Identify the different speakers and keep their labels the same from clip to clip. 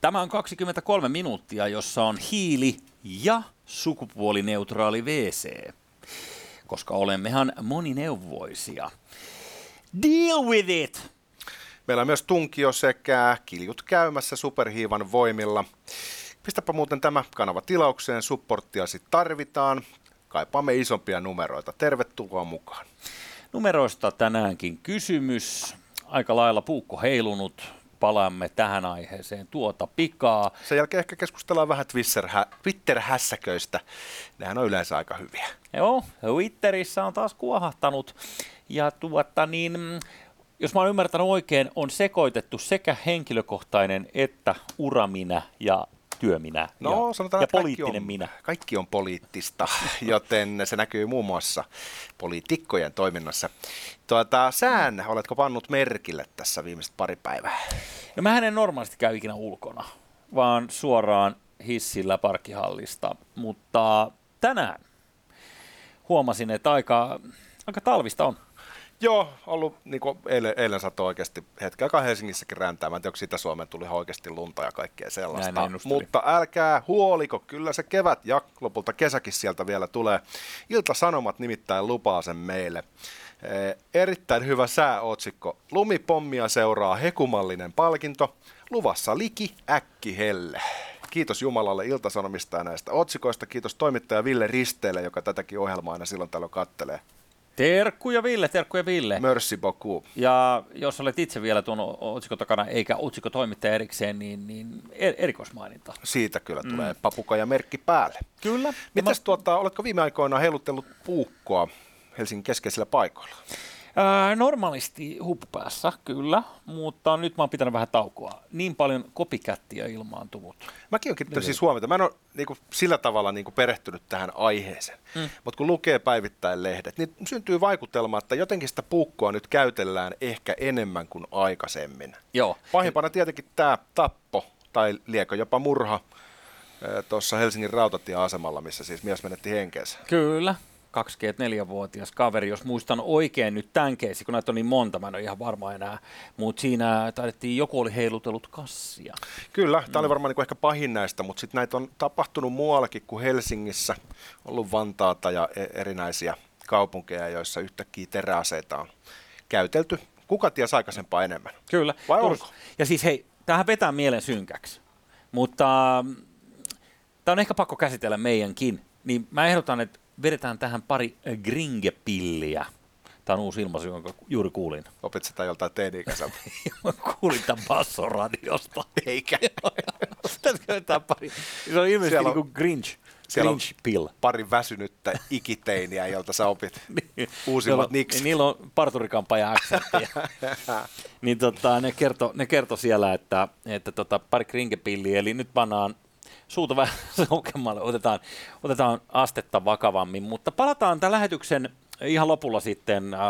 Speaker 1: Tämä on 23 minuuttia, jossa on hiili ja sukupuolineutraali WC, koska olemmehan monineuvoisia. Deal with it!
Speaker 2: Meillä on myös tunkio sekä kiljut käymässä superhiivan voimilla. Pistäpä muuten tämä kanava tilaukseen, supporttiasi tarvitaan. Kaipaamme isompia numeroita. Tervetuloa mukaan.
Speaker 1: Numeroista tänäänkin kysymys. Aika lailla puukko heilunut. Palaamme tähän aiheeseen tuota pikaa.
Speaker 2: Sen jälkeen ehkä keskustellaan vähän Twitter-hässäköistä. Nehän on yleensä aika hyviä.
Speaker 1: Joo, Twitterissä on taas kuohahtanut. Ja tuota niin, jos mä oon ymmärtänyt oikein, on sekoitettu sekä henkilökohtainen että uraminä ja työminä
Speaker 2: no,
Speaker 1: ja,
Speaker 2: sanotaan,
Speaker 1: ja
Speaker 2: että
Speaker 1: poliittinen
Speaker 2: kaikki on,
Speaker 1: minä.
Speaker 2: Kaikki on poliittista, joten se näkyy muun muassa poliitikkojen toiminnassa. Tuota, sään, oletko pannut merkille tässä viimeiset pari päivää?
Speaker 1: No mä en normaalisti käy ikinä ulkona, vaan suoraan hissillä parkkihallista, mutta tänään huomasin, että aika, aika talvista on.
Speaker 2: Joo, ollut niin kuin eilen, eilen sato oikeasti hetken aikaa Helsingissäkin räntää. Mä en tiedä, onko sitä Suomeen tuli oikeasti lunta ja kaikkea sellaista. Mutta älkää huoliko, kyllä se kevät ja lopulta kesäkin sieltä vielä tulee. Ilta-Sanomat nimittäin lupaa sen meille. Eh, erittäin hyvä sääotsikko. Lumipommia seuraa hekumallinen palkinto. Luvassa liki, äkki, helle. Kiitos Jumalalle Iltasanomista ja näistä otsikoista. Kiitos toimittaja Ville Risteelle, joka tätäkin ohjelmaa aina silloin tällöin kattelee.
Speaker 1: Terkkuja Ville, terkkuja Ville.
Speaker 2: Merci beaucoup.
Speaker 1: Ja jos olet itse vielä tuon otsikon takana, eikä otsikko toimittaja erikseen, niin, niin er, erikoismaininta.
Speaker 2: Siitä kyllä mm. tulee papuka ja merkki päälle.
Speaker 1: Kyllä.
Speaker 2: Mitäs mä... tuota, oletko viime aikoina heiluttellut puukkoa Helsingin keskeisillä paikoilla?
Speaker 1: Ää, normaalisti huppupäässä, kyllä, mutta nyt mä oon pitänyt vähän taukoa. Niin paljon kopikättiä ilmaantunut.
Speaker 2: Mäkin olen kiinnittänyt siis huomiota. Mä en ole niin kuin, sillä tavalla niin kuin, perehtynyt tähän aiheeseen. Mm. Mutta kun lukee päivittäin lehdet, niin syntyy vaikutelma, että jotenkin sitä puukkoa nyt käytellään ehkä enemmän kuin aikaisemmin.
Speaker 1: Joo.
Speaker 2: Pahimpana tietenkin tämä tappo, tai liekö jopa murha, tuossa Helsingin rautatieasemalla, missä siis mies menetti henkeensä.
Speaker 1: Kyllä, 24-vuotias kaveri, jos muistan oikein nyt tämän keisi, kun näitä on niin monta, mä en ole ihan varma enää, mutta siinä taidettiin, joku oli heilutellut kassia.
Speaker 2: Kyllä, tämä mm. oli varmaan niin ehkä pahin näistä, mutta sitten näitä on tapahtunut muuallakin kuin Helsingissä, ollut Vantaata ja e- erinäisiä kaupunkeja, joissa yhtäkkiä teräaseita on käytelty. Kuka ties aikaisempaa enemmän?
Speaker 1: Kyllä.
Speaker 2: Vai onko?
Speaker 1: Ja siis hei, tähän vetää mielen synkäksi, mutta mm, tämä on ehkä pakko käsitellä meidänkin. Niin mä ehdotan, että vedetään tähän pari gringepilliä. Tämä on uusi ilmaisu, jonka juuri kuulin.
Speaker 2: Opit sitä joltain teini-ikäiseltä?
Speaker 1: kuulin tämän bassoradiosta.
Speaker 2: Eikä.
Speaker 1: Tätä pari. Se on ilmeisesti Siellä on... niin kuin Grinch.
Speaker 2: Siellä on pill. pari väsynyttä ikiteiniä, jolta sä opit niin, uusimmat niksi.
Speaker 1: Niillä on parturikampaja niin tota, ne kertoi ne kerto siellä, että, että tota, pari kringepilliä, eli nyt pannaan suuta vähän otetaan, otetaan astetta vakavammin, mutta palataan tämän lähetyksen ihan lopulla sitten äh,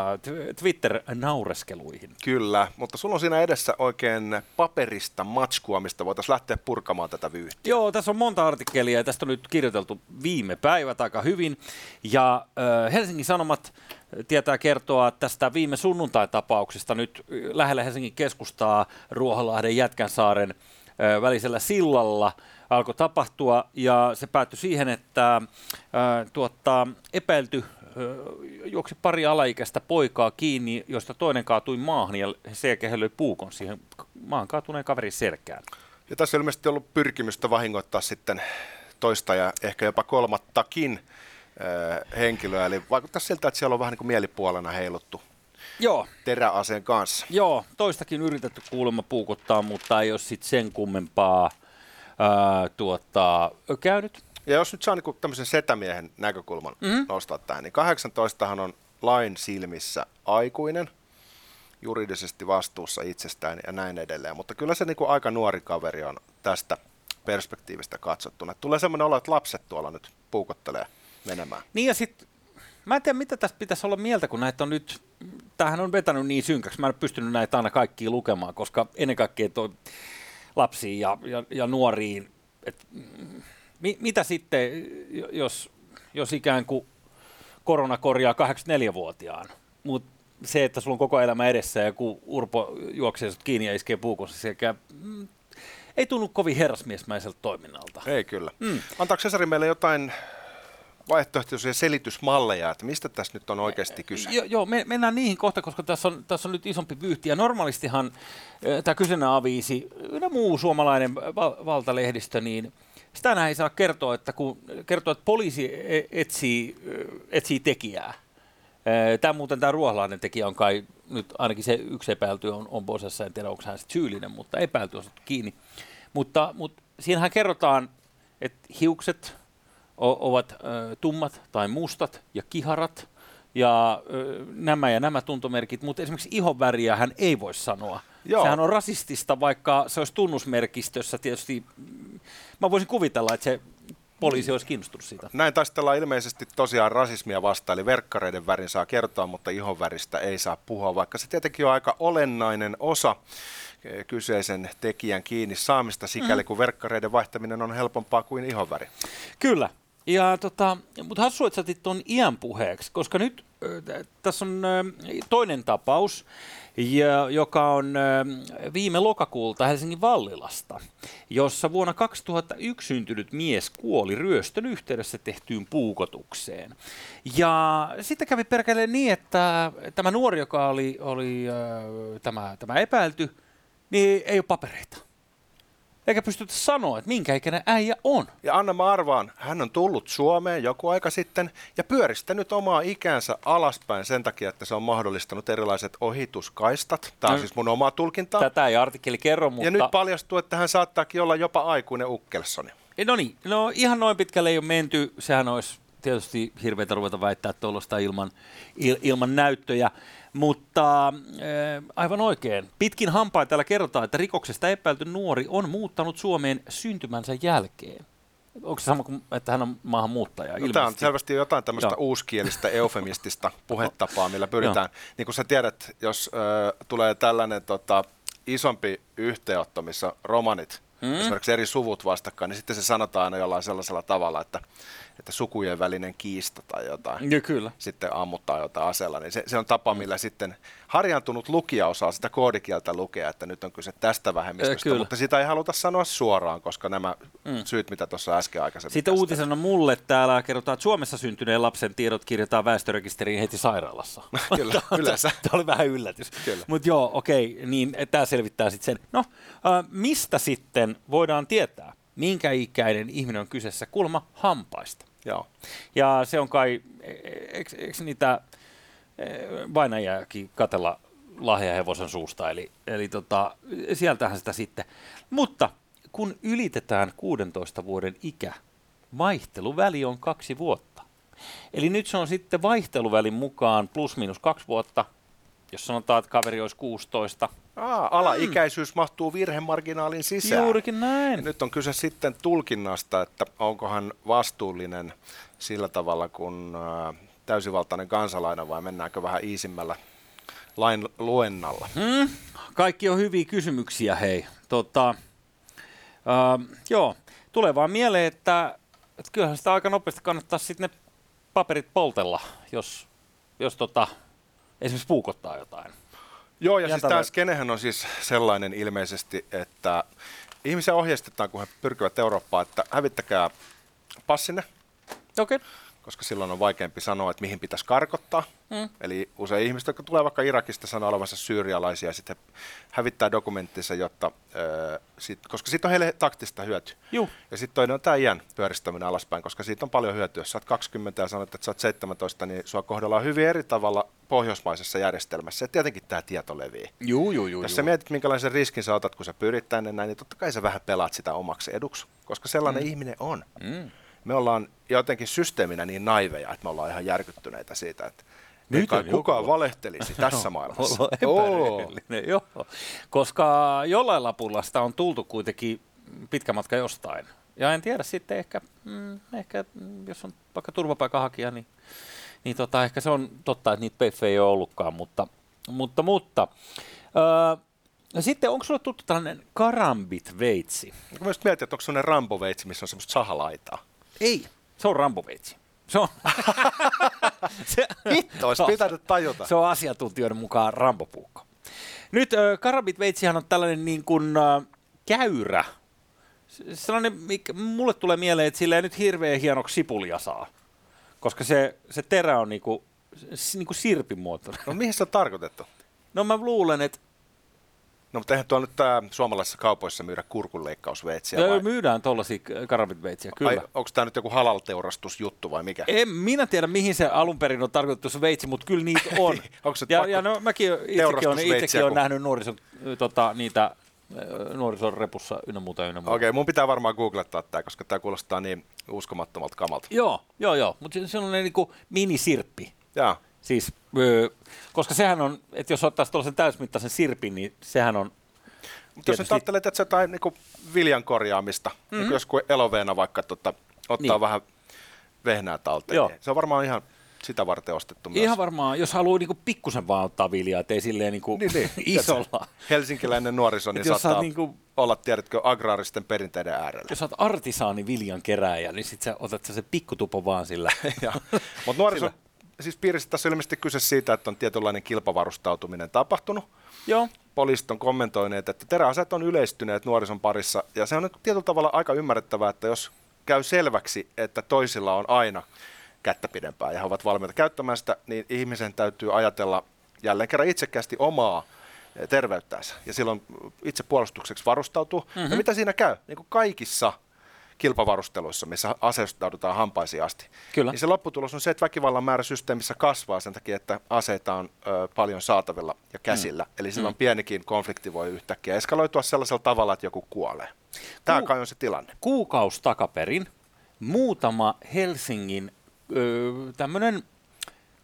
Speaker 1: Twitter-naureskeluihin.
Speaker 2: Kyllä, mutta sulla on siinä edessä oikein paperista matskua, mistä voitaisiin lähteä purkamaan tätä vyyhtiä.
Speaker 1: Joo, tässä on monta artikkelia ja tästä on nyt kirjoiteltu viime päivät aika hyvin. Ja äh, Helsingin Sanomat tietää kertoa tästä viime sunnuntai-tapauksesta nyt lähellä Helsingin keskustaa Ruoholahden Jätkänsaaren äh, välisellä sillalla – alkoi tapahtua ja se päättyi siihen, että ää, tuota, epäilty juoksi pari alaikäistä poikaa kiinni, josta toinen kaatui maahan ja sen jälkeen löi puukon siihen maahan kaatuneen kaverin selkään.
Speaker 2: Ja tässä on ilmeisesti ollut pyrkimystä vahingoittaa sitten toista ja ehkä jopa kolmattakin äh, henkilöä. Eli vaikuttaa siltä, että siellä on vähän niin kuin mielipuolena heiluttu
Speaker 1: Joo.
Speaker 2: teräaseen kanssa.
Speaker 1: Joo, toistakin yritetty kuulemma puukottaa, mutta ei ole sitten sen kummempaa ää, tuota, käynyt.
Speaker 2: Ja jos nyt saa niin tämmöisen setämiehen näkökulman mm-hmm. nostaa tähän, niin 18 on lain silmissä aikuinen, juridisesti vastuussa itsestään ja näin edelleen. Mutta kyllä se niin kuin aika nuori kaveri on tästä perspektiivistä katsottuna. Tulee semmoinen olo, että lapset tuolla nyt puukottelee menemään.
Speaker 1: Niin ja sitten, mä en tiedä mitä tästä pitäisi olla mieltä, kun näitä on nyt, tämähän on vetänyt niin synkäksi, mä en pystynyt näitä aina kaikkia lukemaan, koska ennen kaikkea toi lapsiin ja, ja, ja nuoriin. Et, mi, mitä sitten, jos, jos ikään kuin korona korjaa 84-vuotiaan, mutta se, että sulla on koko elämä edessä ja kun Urpo juoksee sut kiinni ja iskee puukossa sekä mm, ei tunnu kovin herrasmiesmäiseltä toiminnalta.
Speaker 2: Ei kyllä. Mm. Antaako Cesari meille jotain vaihtoehtoisia selitysmalleja, että mistä tässä nyt on oikeasti kyse?
Speaker 1: Jo, joo, me, mennään niihin kohta, koska tässä on, tässä on nyt isompi vyyhti. Ja normaalistihan tämä kyseinen aviisi ja muu suomalainen val- valtalehdistö, niin sitä ei saa kertoa, että kun kertoo, että poliisi e, etsii, etsii tekijää. Tämä muuten tämä ruoholainen tekijä on kai, nyt ainakin se yksi epäilty on, on Bosessa, en tiedä onko hän syyllinen, mutta epäilty on kiinni. Mutta, mutta siinähän kerrotaan, että hiukset, ovat tummat tai mustat ja kiharat ja nämä ja nämä tuntomerkit, mutta esimerkiksi ihonväriä hän ei voi sanoa. Joo. Sehän on rasistista, vaikka se olisi tunnusmerkistössä tietysti. Mä voisin kuvitella, että se poliisi olisi kiinnostunut siitä.
Speaker 2: Näin taistellaan ilmeisesti tosiaan rasismia vastaan, eli verkkareiden värin saa kertoa, mutta ihonväristä ei saa puhua, vaikka se tietenkin on aika olennainen osa kyseisen tekijän kiinni saamista, sikäli mm. kun verkkareiden vaihtaminen on helpompaa kuin ihonväri.
Speaker 1: Kyllä, ja tota, mutta hassu, että sä tuon iän puheeksi, koska nyt tässä on toinen tapaus, ja, joka on viime lokakuulta Helsingin Vallilasta, jossa vuonna 2001 syntynyt mies kuoli ryöstön yhteydessä tehtyyn puukotukseen. Ja sitten kävi perkele niin, että tämä nuori, joka oli, oli tämä, tämä epäilty, niin ei ole papereita eikä pystytä sanoa, että minkä ikäinen äijä on.
Speaker 2: Ja anna mä arvaan, hän on tullut Suomeen joku aika sitten ja pyöristänyt omaa ikänsä alaspäin sen takia, että se on mahdollistanut erilaiset ohituskaistat. Tämä on no, siis mun omaa tulkintaa.
Speaker 1: Tätä ei artikkeli kerro, mutta...
Speaker 2: Ja nyt paljastuu, että hän saattaakin olla jopa aikuinen Ukkelsoni.
Speaker 1: No niin, no ihan noin pitkälle ei ole menty. Sehän olisi tietysti hirveätä ruveta väittää tuollaista ilman, il, ilman näyttöjä. Mutta äh, aivan oikein. Pitkin hampain täällä kerrotaan, että rikoksesta epäilty nuori on muuttanut Suomeen syntymänsä jälkeen. Onko se sama kuin, että hän on maahanmuuttaja?
Speaker 2: No, tämä on selvästi jotain tämmöistä Joo. uuskielistä, eufemistista puhetapaa, millä pyritään. niin kuin sä tiedät, jos äh, tulee tällainen tota, isompi yhteenotto, missä romanit, hmm. esimerkiksi eri suvut vastakkain, niin sitten se sanotaan aina jollain sellaisella tavalla, että että sukujen välinen kiista tai jotain.
Speaker 1: Ja kyllä.
Speaker 2: Sitten ammuttaa jotain aseella. Niin se, se on tapa, millä mm. sitten harjantunut lukija osaa sitä koodikieltä lukea, että nyt on kyse tästä vähemmistöstä, mutta sitä ei haluta sanoa suoraan, koska nämä mm. syyt, mitä tuossa äsken aikaisemmin
Speaker 1: Sitten tästä. uutisena mulle täällä kerrotaan, että Suomessa syntyneen lapsen tiedot kirjataan väestörekisteriin heti sairaalassa.
Speaker 2: kyllä, yleensä.
Speaker 1: Tämä oli vähän yllätys. Mutta joo, okei, niin tämä selvittää sitten sen. No, äh, mistä sitten voidaan tietää, minkä ikäinen ihminen on kyseessä? Kulma hampaista.
Speaker 2: Joo.
Speaker 1: Ja se on kai, eikö, eikö niitä e, vainajiakin katella lahjahevosen suusta, eli, eli tota, sieltähän sitä sitten. Mutta kun ylitetään 16 vuoden ikä, vaihteluväli on kaksi vuotta. Eli nyt se on sitten vaihteluvälin mukaan plus minus kaksi vuotta, jos sanotaan, että kaveri olisi 16.
Speaker 2: Aa, alaikäisyys mm. mahtuu virhemarginaalin sisään.
Speaker 1: Juurikin näin. Ja
Speaker 2: nyt on kyse sitten tulkinnasta, että onko hän vastuullinen sillä tavalla kuin täysivaltainen kansalainen vai mennäänkö vähän iisimmällä lain luennalla?
Speaker 1: Mm. Kaikki on hyviä kysymyksiä, hei. Tota, uh, joo, tulee vaan mieleen, että, että kyllähän sitä aika nopeasti kannattaa sitten ne paperit poltella, jos, jos tota, esimerkiksi puukottaa jotain.
Speaker 2: Joo, ja siis tämä skenehän on siis sellainen ilmeisesti, että ihmisiä ohjeistetaan, kun he pyrkivät Eurooppaan, että hävittäkää passinne.
Speaker 1: Okei. Okay
Speaker 2: koska silloin on vaikeampi sanoa, että mihin pitäisi karkottaa. Mm. Eli usein ihmiset, jotka tulee vaikka Irakista, sanoo olevansa syyrialaisia, sitten hävittää dokumenttinsa, jotta, äh, sit, koska siitä on heille taktista hyötyä.
Speaker 1: Juh.
Speaker 2: Ja sitten toinen on tämä iän pyöristäminen alaspäin, koska siitä on paljon hyötyä. Jos sä oot 20 ja sanot, että sä oot 17, niin sua kohdellaan hyvin eri tavalla pohjoismaisessa järjestelmässä. Ja tietenkin tämä tieto levii.
Speaker 1: Juu, juu, juu,
Speaker 2: Jos sä mietit, minkälaisen riskin sä otat, kun sä pyrit tänne näin, niin totta kai sä vähän pelaat sitä omaksi eduksi, koska sellainen mm. ihminen on. Mm me ollaan jotenkin systeeminä niin naiveja, että me ollaan ihan järkyttyneitä siitä, että nyt kukaan joku... valehtelisi tässä maailmassa.
Speaker 1: Oh. Joo. Koska jollain lapullasta on tultu kuitenkin pitkä matka jostain. Ja en tiedä sitten ehkä, mm, ehkä jos on vaikka turvapaikanhakija, niin, niin tota, ehkä se on totta, että niitä peffejä ei ole ollutkaan, mutta, mutta, mutta öö, sitten onko sulle tuttu tällainen karambit-veitsi?
Speaker 2: Mä mietin, että onko sellainen rambo-veitsi, missä on semmoista sahalaitaa?
Speaker 1: Ei, se on ramboveitsi. Se on...
Speaker 2: se... Hitto, olisi pitänyt tajuta.
Speaker 1: Se on asiantuntijoiden mukaan rambopuukko. Nyt karabit veitsihän on tällainen niin kuin, äh, käyrä sellainen, mikä mulle tulee mieleen, että sillä ei nyt hirveän hieno sipulia saa, koska se, se terä on niinku, niinku sirpin muotoinen.
Speaker 2: No mihin se on tarkoitettu?
Speaker 1: No mä luulen, että
Speaker 2: No mutta eihän tuo nyt tää suomalaisissa kaupoissa myydä kurkunleikkausveitsiä
Speaker 1: Joo, vai? myydään tuollaisia karabinveitsiä, kyllä. Ai,
Speaker 2: onko tämä nyt joku halal-teurastusjuttu vai mikä?
Speaker 1: En minä tiedä, mihin se alun perin on tarkoitettu se veitsi, mutta kyllä niitä on.
Speaker 2: onko se
Speaker 1: ja, ja no, mäkin itsekin olen, itsekin olen nähnyt nuorison, tota, niitä nuorison repussa ynnä muuta ynnä muuta.
Speaker 2: Okei, okay, mun pitää varmaan googlettaa tämä, koska tämä kuulostaa niin uskomattomalta kamalta.
Speaker 1: Joo, joo, joo, mutta se on niin kuin minisirppi.
Speaker 2: Joo.
Speaker 1: Siis, koska sehän on, että jos ottaisi tuollaisen täysmittaisen sirpin, niin sehän on
Speaker 2: mutta jos nyt ajattelet, että se jotain niin viljan korjaamista, mm-hmm. niin joskus eloveena vaikka tota, ottaa niin. vähän vehnää talteen, Joo. niin se on varmaan ihan sitä varten ostettu myös.
Speaker 1: Ihan varmaan, jos haluaa niinku pikkusen vaan ottaa viljaa, ettei silleen niinku niin, niin. isolla.
Speaker 2: Helsinkiläinen nuoriso, niin saattaa niinku, olla, tiedätkö, agraaristen perinteiden äärellä.
Speaker 1: Jos olet artisaani viljan kerääjä, niin sitten sä otat sä se pikkutupo vaan sillä.
Speaker 2: Mutta nuoriso, siis piirissä tässä on ilmeisesti kyse siitä, että on tietynlainen kilpavarustautuminen tapahtunut.
Speaker 1: Joo.
Speaker 2: Poliisit on kommentoineet, että teräaseet on yleistyneet nuorison parissa, ja se on nyt tietyllä tavalla aika ymmärrettävää, että jos käy selväksi, että toisilla on aina kättä pidempää ja he ovat valmiita käyttämään sitä, niin ihmisen täytyy ajatella jälleen kerran itsekkäästi omaa terveyttänsä ja silloin itse puolustukseksi varustautuu. Mm-hmm. Ja mitä siinä käy? Niin kuin kaikissa kilpavarusteluissa, missä aseistaudutaan hampaisiin asti.
Speaker 1: Kyllä.
Speaker 2: Niin se lopputulos on se, että väkivallan määrä systeemissä kasvaa sen takia, että aseita on ö, paljon saatavilla ja käsillä. Mm. Eli silloin mm. pienikin konflikti voi yhtäkkiä eskaloitua sellaisella tavalla, että joku kuolee. Tämä Ku- kai on se tilanne.
Speaker 1: Kuukaus takaperin muutama Helsingin tämmöinen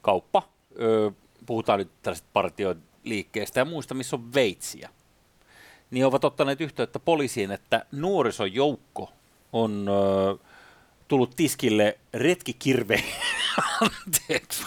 Speaker 1: kauppa, ö, puhutaan nyt tällaisesta partioliikkeestä ja muista, missä on veitsiä, niin ovat ottaneet yhteyttä poliisiin, että nuorisojoukko on ö, tullut tiskille retkikirve. Anteeksi,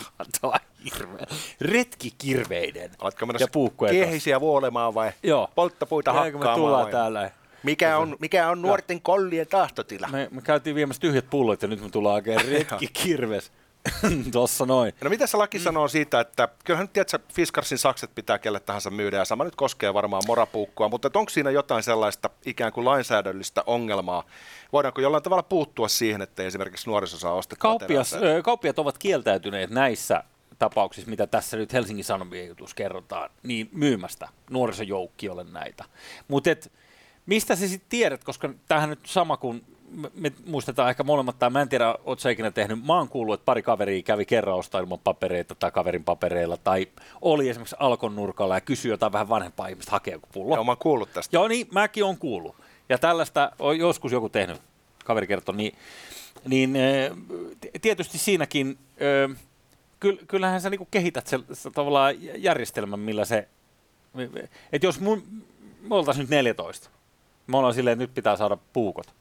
Speaker 1: hirveä. Retkikirveiden ja puukkojen
Speaker 2: Kiehisiä vuolemaan vai
Speaker 1: Joo.
Speaker 2: polttapuita hakkaamaan?
Speaker 1: Me tullaan vai? täällä.
Speaker 2: Mikä on, mikä on nuorten kollien tahtotila?
Speaker 1: Me, me käytiin viemässä tyhjät pullot ja nyt me tullaan oikein retkikirves. Tuossa noin.
Speaker 2: No mitä se laki mm. sanoo siitä, että kyllähän nyt tiedät, että Fiskarsin sakset pitää kelle tahansa myydä ja sama nyt koskee varmaan morapuukkua, mutta onko siinä jotain sellaista ikään kuin lainsäädännöllistä ongelmaa? Voidaanko jollain tavalla puuttua siihen, että esimerkiksi nuoriso saa ostettua
Speaker 1: Kauppias, Kauppiat ovat kieltäytyneet näissä tapauksissa, mitä tässä nyt Helsingin Sanomien jutussa kerrotaan, niin myymästä nuorisojoukkiolle näitä. Mutta mistä sä sitten tiedät, koska tämähän nyt sama kuin me muistetaan ehkä molemmat, tai mä en tiedä, oot sä ikinä tehnyt, mä oon kuullut, että pari kaveria kävi kerran ostaa ilman papereita tai kaverin papereilla, tai oli esimerkiksi Alkon nurkalla ja kysyi jotain vähän vanhempaa ihmistä hakea joku pullo.
Speaker 2: Joo, mä oon kuullut tästä.
Speaker 1: Joo, niin mäkin oon kuullut. Ja tällaista on joskus joku tehnyt, kaveri kertoi, niin, niin tietysti siinäkin, kyllähän sä niinku kehität se, se tavallaan järjestelmän, millä se, että jos mun, me oltaisiin nyt 14, me ollaan silleen, että nyt pitää saada puukot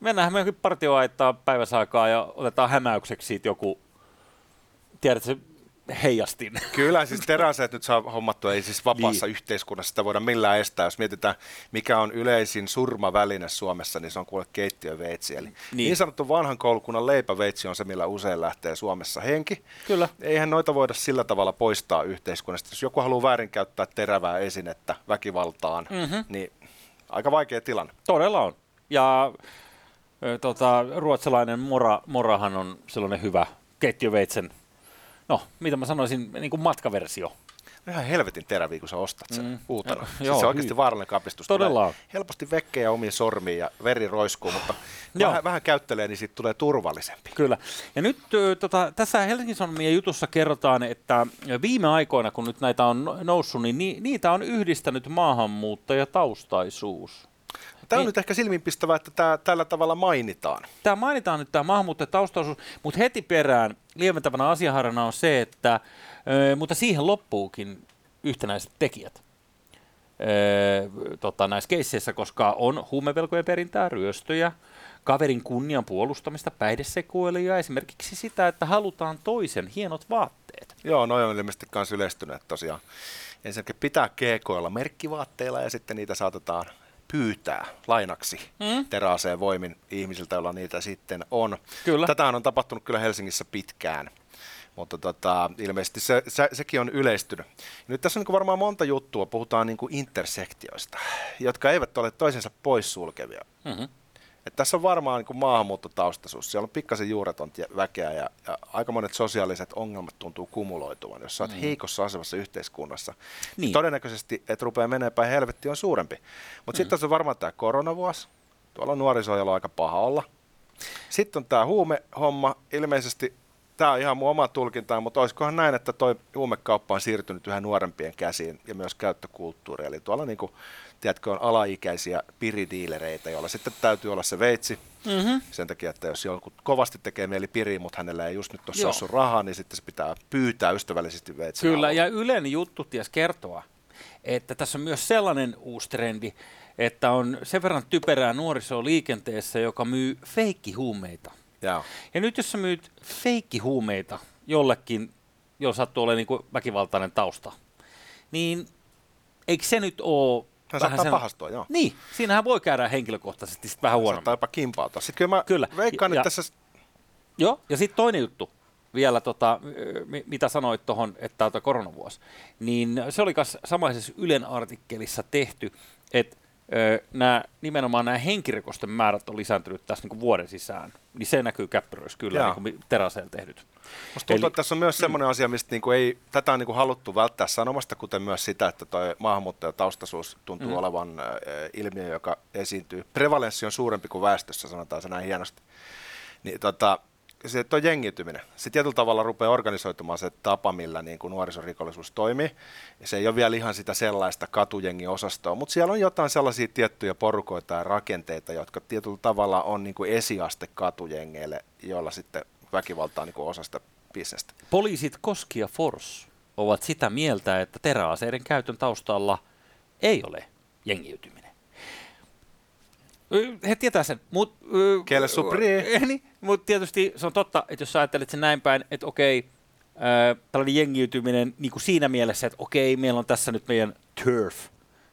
Speaker 1: mennään me partioaittaa päiväsaikaa ja otetaan hämäykseksi siitä joku, tiedätkö, heijastin.
Speaker 2: Kyllä, siis teräaseet nyt saa hommattua, ei siis vapaassa niin. yhteiskunnassa sitä voida millään estää. Jos mietitään, mikä on yleisin surmaväline Suomessa, niin se on kuule keittiöveitsi. Eli niin. niin sanottu vanhan koulukunnan leipäveitsi on se, millä usein lähtee Suomessa henki.
Speaker 1: Kyllä.
Speaker 2: Eihän noita voida sillä tavalla poistaa yhteiskunnasta. Jos joku haluaa väärinkäyttää terävää esinettä väkivaltaan, mm-hmm. niin aika vaikea tilanne.
Speaker 1: Todella on. Ja tota, ruotsalainen mora, morahan on sellainen hyvä ketjuveitsen, no mitä mä sanoisin, niin kuin matkaversio.
Speaker 2: Ihan helvetin teräviä, kun sä ostat sen mm, uutena. Jo, siis joo, se on oikeasti vaarallinen kapistus.
Speaker 1: Todella
Speaker 2: helposti vekkejä omiin sormiin ja veri roiskuu, mutta vähän, vähän käyttelee, niin siitä tulee turvallisempi.
Speaker 1: Kyllä. Ja nyt tota, tässä Helsingin Sanomien jutussa kerrotaan, että viime aikoina, kun nyt näitä on noussut, niin ni, niitä on yhdistänyt maahanmuuttajataustaisuus.
Speaker 2: Tämä on niin, nyt ehkä silmiinpistävää, että tämä tällä tavalla mainitaan.
Speaker 1: Tämä mainitaan nyt tämä maahanmuuttajataustaisuus, mutta heti perään lieventävänä asiaharana on se, että, ö, mutta siihen loppuukin yhtenäiset tekijät ö, tota, näissä keisseissä, koska on huumevelkojen perintää, ryöstöjä, kaverin kunnian puolustamista, päihdesekoiluja, esimerkiksi sitä, että halutaan toisen hienot vaatteet.
Speaker 2: Joo, noin on ilmeisesti myös yleistyneet tosiaan. Ensinnäkin pitää keekoilla merkkivaatteilla ja sitten niitä saatetaan pyytää lainaksi mm. teräaseen voimin ihmisiltä, joilla niitä sitten on.
Speaker 1: Kyllä.
Speaker 2: Tätä on tapahtunut kyllä Helsingissä pitkään. Mutta tota, ilmeisesti se, se, sekin on yleistynyt. Nyt tässä on niin varmaan monta juttua, puhutaan niin intersektioista, jotka eivät ole toisensa poissulkevia. Mm-hmm. Että tässä on varmaan niin maahanmuuttotaustaisuus. Siellä on pikkasen juureton väkeä ja, ja aika monet sosiaaliset ongelmat tuntuu kumuloituvan. Jos sä oot mm. heikossa asemassa yhteiskunnassa, niin. niin todennäköisesti, että rupeaa menee päin helvetti on suurempi. Mutta mm. sitten tässä on varmaan tämä koronavuosi. Tuolla on nuorisoajalla aika paha olla. Sitten on tämä huumehomma. Ilmeisesti tämä on ihan mun oma tulkinta, mutta olisikohan näin, että toi huumekauppa on siirtynyt yhä nuorempien käsiin ja myös käyttökulttuuri. Eli tuolla niin kuin, tiedätkö, on alaikäisiä piridiilereitä, joilla sitten täytyy olla se veitsi. Mm-hmm. Sen takia, että jos joku kovasti tekee mieli piriin, mutta hänellä ei just nyt ole sun rahaa, niin sitten se pitää pyytää ystävällisesti veitsi.
Speaker 1: Kyllä, ja Ylen juttu ties kertoa, että tässä on myös sellainen uusi trendi, että on sen verran typerää nuorisoa liikenteessä, joka myy feikkihuumeita.
Speaker 2: Ja.
Speaker 1: ja nyt jos sä myyt feikkihuumeita jollekin, jos sattuu olemaan niin väkivaltainen tausta, niin eikö se nyt ole
Speaker 2: hän vähän sen... pahastua, joo.
Speaker 1: Niin, siinähän voi käydä henkilökohtaisesti sit vähän huonommin.
Speaker 2: Saattaa jopa kimpautua. Sitten kyllä mä kyllä. veikkaan ja, nyt tässä...
Speaker 1: Joo, ja sitten toinen juttu vielä, tota, mitä sanoit tuohon, että tämä koronavuosi, niin se oli myös samaisessa Ylen artikkelissa tehty, että nämä, nimenomaan nämä henkirikosten määrät on lisääntynyt tässä niin vuoden sisään, niin se näkyy käppyröissä kyllä, Jaa. niin kuin Teraseen tehdyt.
Speaker 2: Musta tuntuu, Eli, että tässä on myös semmoinen asia, mistä niin kuin ei, tätä on niin kuin haluttu välttää sanomasta, kuten myös sitä, että tuo maahanmuuttajataustaisuus tuntuu mm. olevan äh, ilmiö, joka esiintyy. Prevalenssi on suurempi kuin väestössä, sanotaan se näin hienosti. Niin, tota, se tuo jengiytyminen. Se tietyllä tavalla rupeaa organisoitumaan se tapa, millä niin kuin nuorisorikollisuus toimii. Ja se ei ole vielä ihan sitä sellaista katujengiosastoa, mutta siellä on jotain sellaisia tiettyjä porukoita ja rakenteita, jotka tietyllä tavalla on niin kuin esiaste katujengeille, joilla sitten väkivaltaa niin kuin osa sitä bisnestä.
Speaker 1: Poliisit Koski ja Fors ovat sitä mieltä, että teräaseiden käytön taustalla ei ole jengiytyminen. He tietää sen, mutta...
Speaker 2: Kelle supri?
Speaker 1: Niin, mutta tietysti se on totta, että jos sä ajattelet sen näin päin, että okei, äh, tällainen jengiytyminen niin kuin siinä mielessä, että okei, meillä on tässä nyt meidän turf,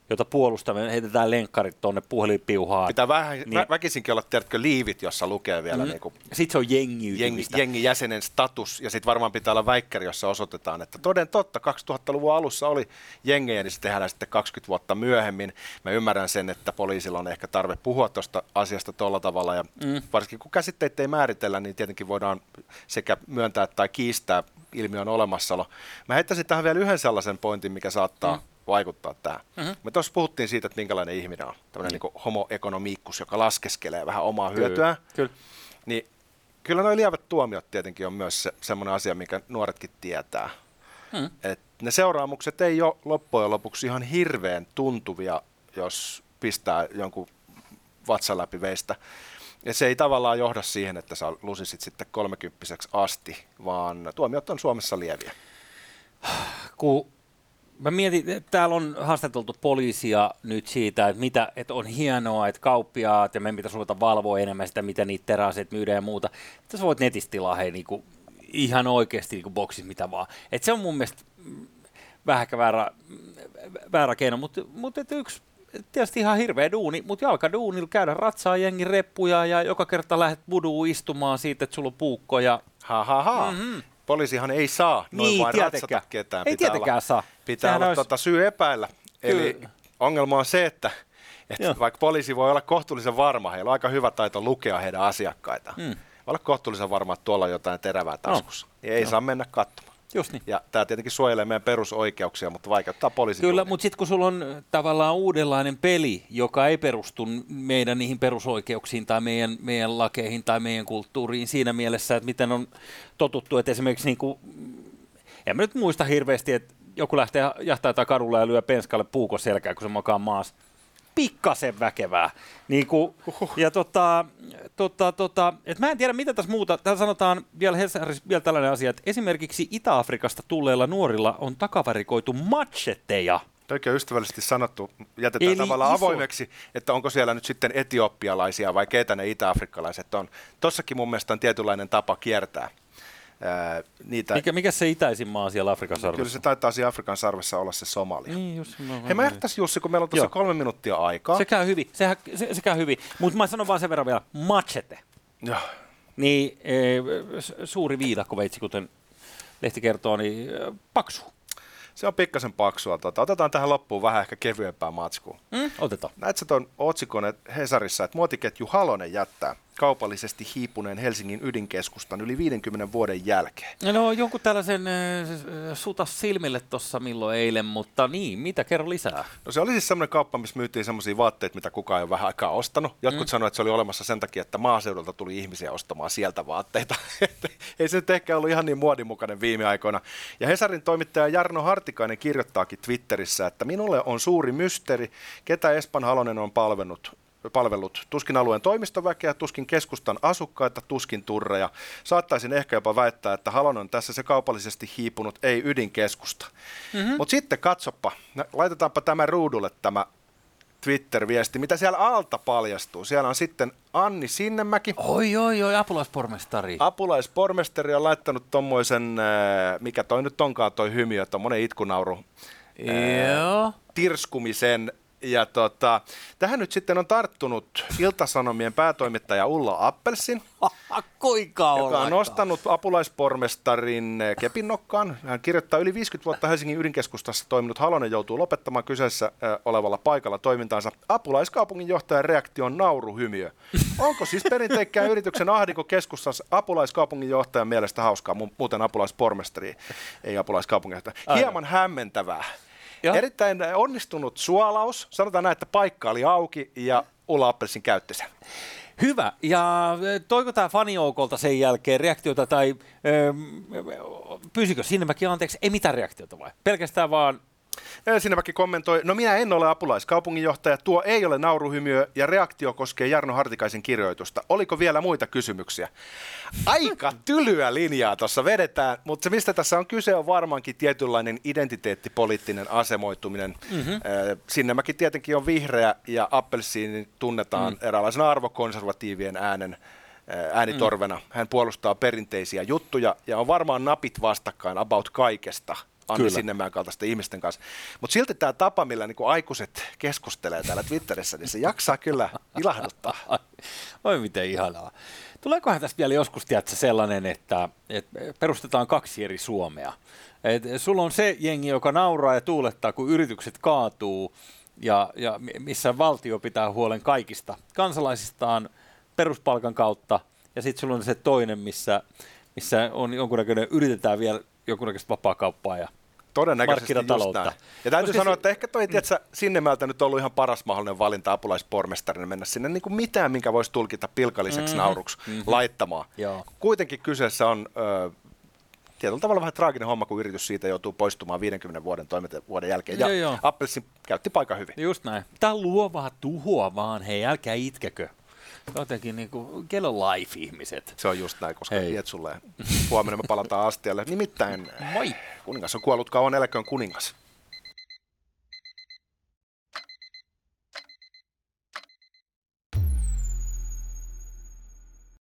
Speaker 1: jota puolustamme, heitetään lenkkarit tuonne puhelinpiuhaan.
Speaker 2: Pitää vähän niin, vä- väkisinkin olla, tiedätkö, liivit, jossa lukee vielä. Mm, niin kuin
Speaker 1: sitten se on jengiytymistä.
Speaker 2: Jengi, jengi jäsenen status, ja sitten varmaan pitää olla väikkäri, jossa osoitetaan, että toden totta, 2000-luvun alussa oli jengejä, niin se tehdään sitten 20 vuotta myöhemmin. Mä ymmärrän sen, että poliisilla on ehkä tarve puhua tuosta asiasta tuolla tavalla, ja mm. varsinkin kun käsitteitä ei määritellä, niin tietenkin voidaan sekä myöntää tai kiistää ilmiön olemassaolo. Mä heittäisin tähän vielä yhden sellaisen pointin, mikä saattaa mm vaikuttaa tämä. Mm-hmm. Me tuossa puhuttiin siitä, että minkälainen ihminen on, tämmöinen mm. niin homo economicus, joka laskeskelee vähän omaa hyötyä. Kyllä. Niin kyllä nuo lievät tuomiot tietenkin on myös se, semmoinen asia, mikä nuoretkin tietää. Mm. Et ne seuraamukset ei ole loppujen lopuksi ihan hirveän tuntuvia, jos pistää jonkun vatsan läpi veistä. Ja se ei tavallaan johda siihen, että sä lusisit sitten kolmekymppiseksi asti, vaan tuomiot on Suomessa lieviä.
Speaker 1: Kun Mä mietin, että täällä on haastateltu poliisia nyt siitä, että, mitä, että on hienoa, että kauppiaat ja me pitäisi ruveta valvoa enemmän sitä, mitä niitä teraseet myydään ja muuta. Tässä voit netistä tilaa hei, niin kuin, ihan oikeasti niin boksit, mitä vaan. Et se on mun mielestä vähän väärä, väärä keino, mutta, mutta että yksi tietysti ihan hirveä duuni, mutta jalkaduunilla käydä ratsaa jengin reppuja ja joka kerta lähdet buduun istumaan siitä, että sulla on puukkoja.
Speaker 2: Ha ha ha. Mm-hmm poliisihan ei saa noin niin, vain ratsata ketään.
Speaker 1: Ei pitää tietenkään olla, saa.
Speaker 2: Pitää Sehän olla olisi... tota syy epäillä. Eli Kyllä. ongelma on se, että, että vaikka poliisi voi olla kohtuullisen varma, heillä on aika hyvä taito lukea heidän asiakkaitaan. Hmm. Voi olla kohtuullisen varma, että tuolla on jotain terävää taskussa. No. Ei no. saa mennä katsomaan.
Speaker 1: Just niin.
Speaker 2: Ja tämä tietenkin suojelee meidän perusoikeuksia, mutta vaikeuttaa poliisin
Speaker 1: Kyllä, mutta sitten kun sulla on tavallaan uudenlainen peli, joka ei perustu meidän niihin perusoikeuksiin tai meidän, meidän lakeihin tai meidän kulttuuriin siinä mielessä, että miten on totuttu, että esimerkiksi niin kuin, en mä nyt muista hirveästi, että joku lähtee jahtaa kadulla ja lyö penskalle puukon selkään, kun se makaa maassa pikkasen väkevää. Niin kuin, ja tota, tota, tota, et mä en tiedä, mitä tässä muuta. Täällä sanotaan vielä vielä tällainen asia, että esimerkiksi Itä-Afrikasta tulleilla nuorilla on takavarikoitu machetteja.
Speaker 2: Oikein ystävällisesti sanottu, jätetään Eli tavallaan iso. avoimeksi, että onko siellä nyt sitten etioppialaisia vai keitä ne itä-afrikkalaiset on. Tossakin mun mielestä on tietynlainen tapa kiertää
Speaker 1: ää, niitä... Mikä, mikä se itäisin maa siellä Afrikan sarvessa?
Speaker 2: Kyllä se taitaa siellä Afrikan sarvessa olla se Somalia. Niin, just, no, Hei, mä ehtäisin Jussi, kun meillä on tuossa kolme minuuttia aikaa.
Speaker 1: Se käy hyvin, se, se, se käy hyvin. Mutta mä sanon vaan sen verran vielä, machete.
Speaker 2: Joo.
Speaker 1: Niin e, suuri viidakko veitsi, kuten lehti kertoo, niin paksu.
Speaker 2: Se on pikkasen paksua. Tota, otetaan tähän loppuun vähän ehkä kevyempää matskua.
Speaker 1: Mm, otetaan.
Speaker 2: Näetkö tuon otsikon Hesarissa, että muotiketju Halonen jättää kaupallisesti hiipuneen Helsingin ydinkeskustan yli 50 vuoden jälkeen.
Speaker 1: No jonkun tällaisen äh, suta silmille tuossa milloin eilen, mutta niin, mitä kerro lisää?
Speaker 2: No se oli siis semmoinen kauppa, missä myytiin semmoisia vaatteita, mitä kukaan ei ole vähän aikaa ostanut. Jotkut mm. sanoivat, että se oli olemassa sen takia, että maaseudulta tuli ihmisiä ostamaan sieltä vaatteita. ei se nyt ehkä ollut ihan niin muodinmukainen viime aikoina. Ja Hesarin toimittaja Jarno Hartikainen kirjoittaakin Twitterissä, että minulle on suuri mysteeri, ketä Espan Halonen on palvennut palvellut tuskin alueen toimistoväkeä, tuskin keskustan asukkaita, tuskin turreja. Saattaisin ehkä jopa väittää, että Halonen on tässä se kaupallisesti hiipunut, ei ydinkeskusta. Mm-hmm. Mutta sitten katsoppa, laitetaanpa tämä ruudulle tämä Twitter-viesti, mitä siellä alta paljastuu. Siellä on sitten Anni Sinnemäki.
Speaker 1: Oi, oi, oi, apulaispormestari.
Speaker 2: Apulaispormestari on laittanut tommoisen, äh, mikä toi nyt onkaan toi hymiö, tommonen itkunauru.
Speaker 1: Joo.
Speaker 2: Tirskumisen ja tota, tähän nyt sitten on tarttunut Iltasanomien päätoimittaja Ulla Appelsin,
Speaker 1: Kuinka
Speaker 2: joka on nostanut apulaispormestarin eh, kepinnokkaan. Hän kirjoittaa yli 50 vuotta Helsingin ydinkeskustassa toiminut Halonen joutuu lopettamaan kyseessä äh, olevalla paikalla toimintaansa. Apulaiskaupunginjohtajan reaktio on nauruhymiö. Onko siis perinteikkään yrityksen ahdinko keskustassa apulaiskaupunginjohtajan mielestä hauskaa, muuten apulaispormestari, ei apulaiskaupunginjohtaja. Hieman hämmentävää. Joo. Erittäin onnistunut suolaus. Sanotaan näin, että paikka oli auki ja Ulla Appelsin käytti sen.
Speaker 1: Hyvä. Ja toiko tämä fanioukolta sen jälkeen reaktiota tai öö, pyysikö Sinnemäki anteeksi? Ei mitään reaktiota vai? Pelkästään vaan
Speaker 2: Sinnemäki kommentoi, no minä en ole apulaiskaupunginjohtaja, tuo ei ole nauruhymiö ja reaktio koskee Jarno Hartikaisen kirjoitusta. Oliko vielä muita kysymyksiä? Aika tylyä linjaa tuossa vedetään, mutta se mistä tässä on kyse on varmaankin tietynlainen identiteettipoliittinen asemoituminen. Mm-hmm. Sinnemäki tietenkin on vihreä ja appelsiini tunnetaan mm. eräänlaisena arvokonservatiivien äänen äänitorvena. Mm. Hän puolustaa perinteisiä juttuja ja on varmaan napit vastakkain about kaikesta – Anni Sinnemäen kaltaisten ihmisten kanssa. Mutta silti tämä tapa, millä niinku aikuiset keskustelee täällä Twitterissä, niin se jaksaa kyllä ilahduttaa.
Speaker 1: Oi miten ihanaa. Tuleekohan tästä vielä joskus tiedätkö, sellainen, että, että perustetaan kaksi eri Suomea? Et sulla on se jengi, joka nauraa ja tuulettaa, kun yritykset kaatuu, ja, ja missä valtio pitää huolen kaikista kansalaisistaan peruspalkan kautta, ja sitten sulla on se toinen, missä, missä on jonkunnäköinen, yritetään vielä jonkunnäköistä vapaakauppaa ja
Speaker 2: Todennäköisesti just näin. Ja täytyy Koska sanoa, että ehkä toi, tiedätkö, Sinnemäeltä nyt ollut ihan paras mahdollinen valinta apulaispormestarina mennä sinne niin kuin mitään, minkä voisi tulkita pilkalliseksi mm-hmm. nauruksi mm-hmm. laittamaan. Joo. Kuitenkin kyseessä on ö, tietyllä tavalla vähän traaginen homma, kun yritys siitä joutuu poistumaan 50 vuoden vuoden jälkeen. Ja joo, Appelsin käytti paikan hyvin.
Speaker 1: Just näin. Tämä luovaa tuhoa vaan, hei älkää itkekö jotenkin niin kuin Get Life-ihmiset.
Speaker 2: Se on just näin, koska Hei. tiedät sulle, huomenna me palataan astialle. Nimittäin Moi. kuningas on kuollut kauan, eläköön kuningas.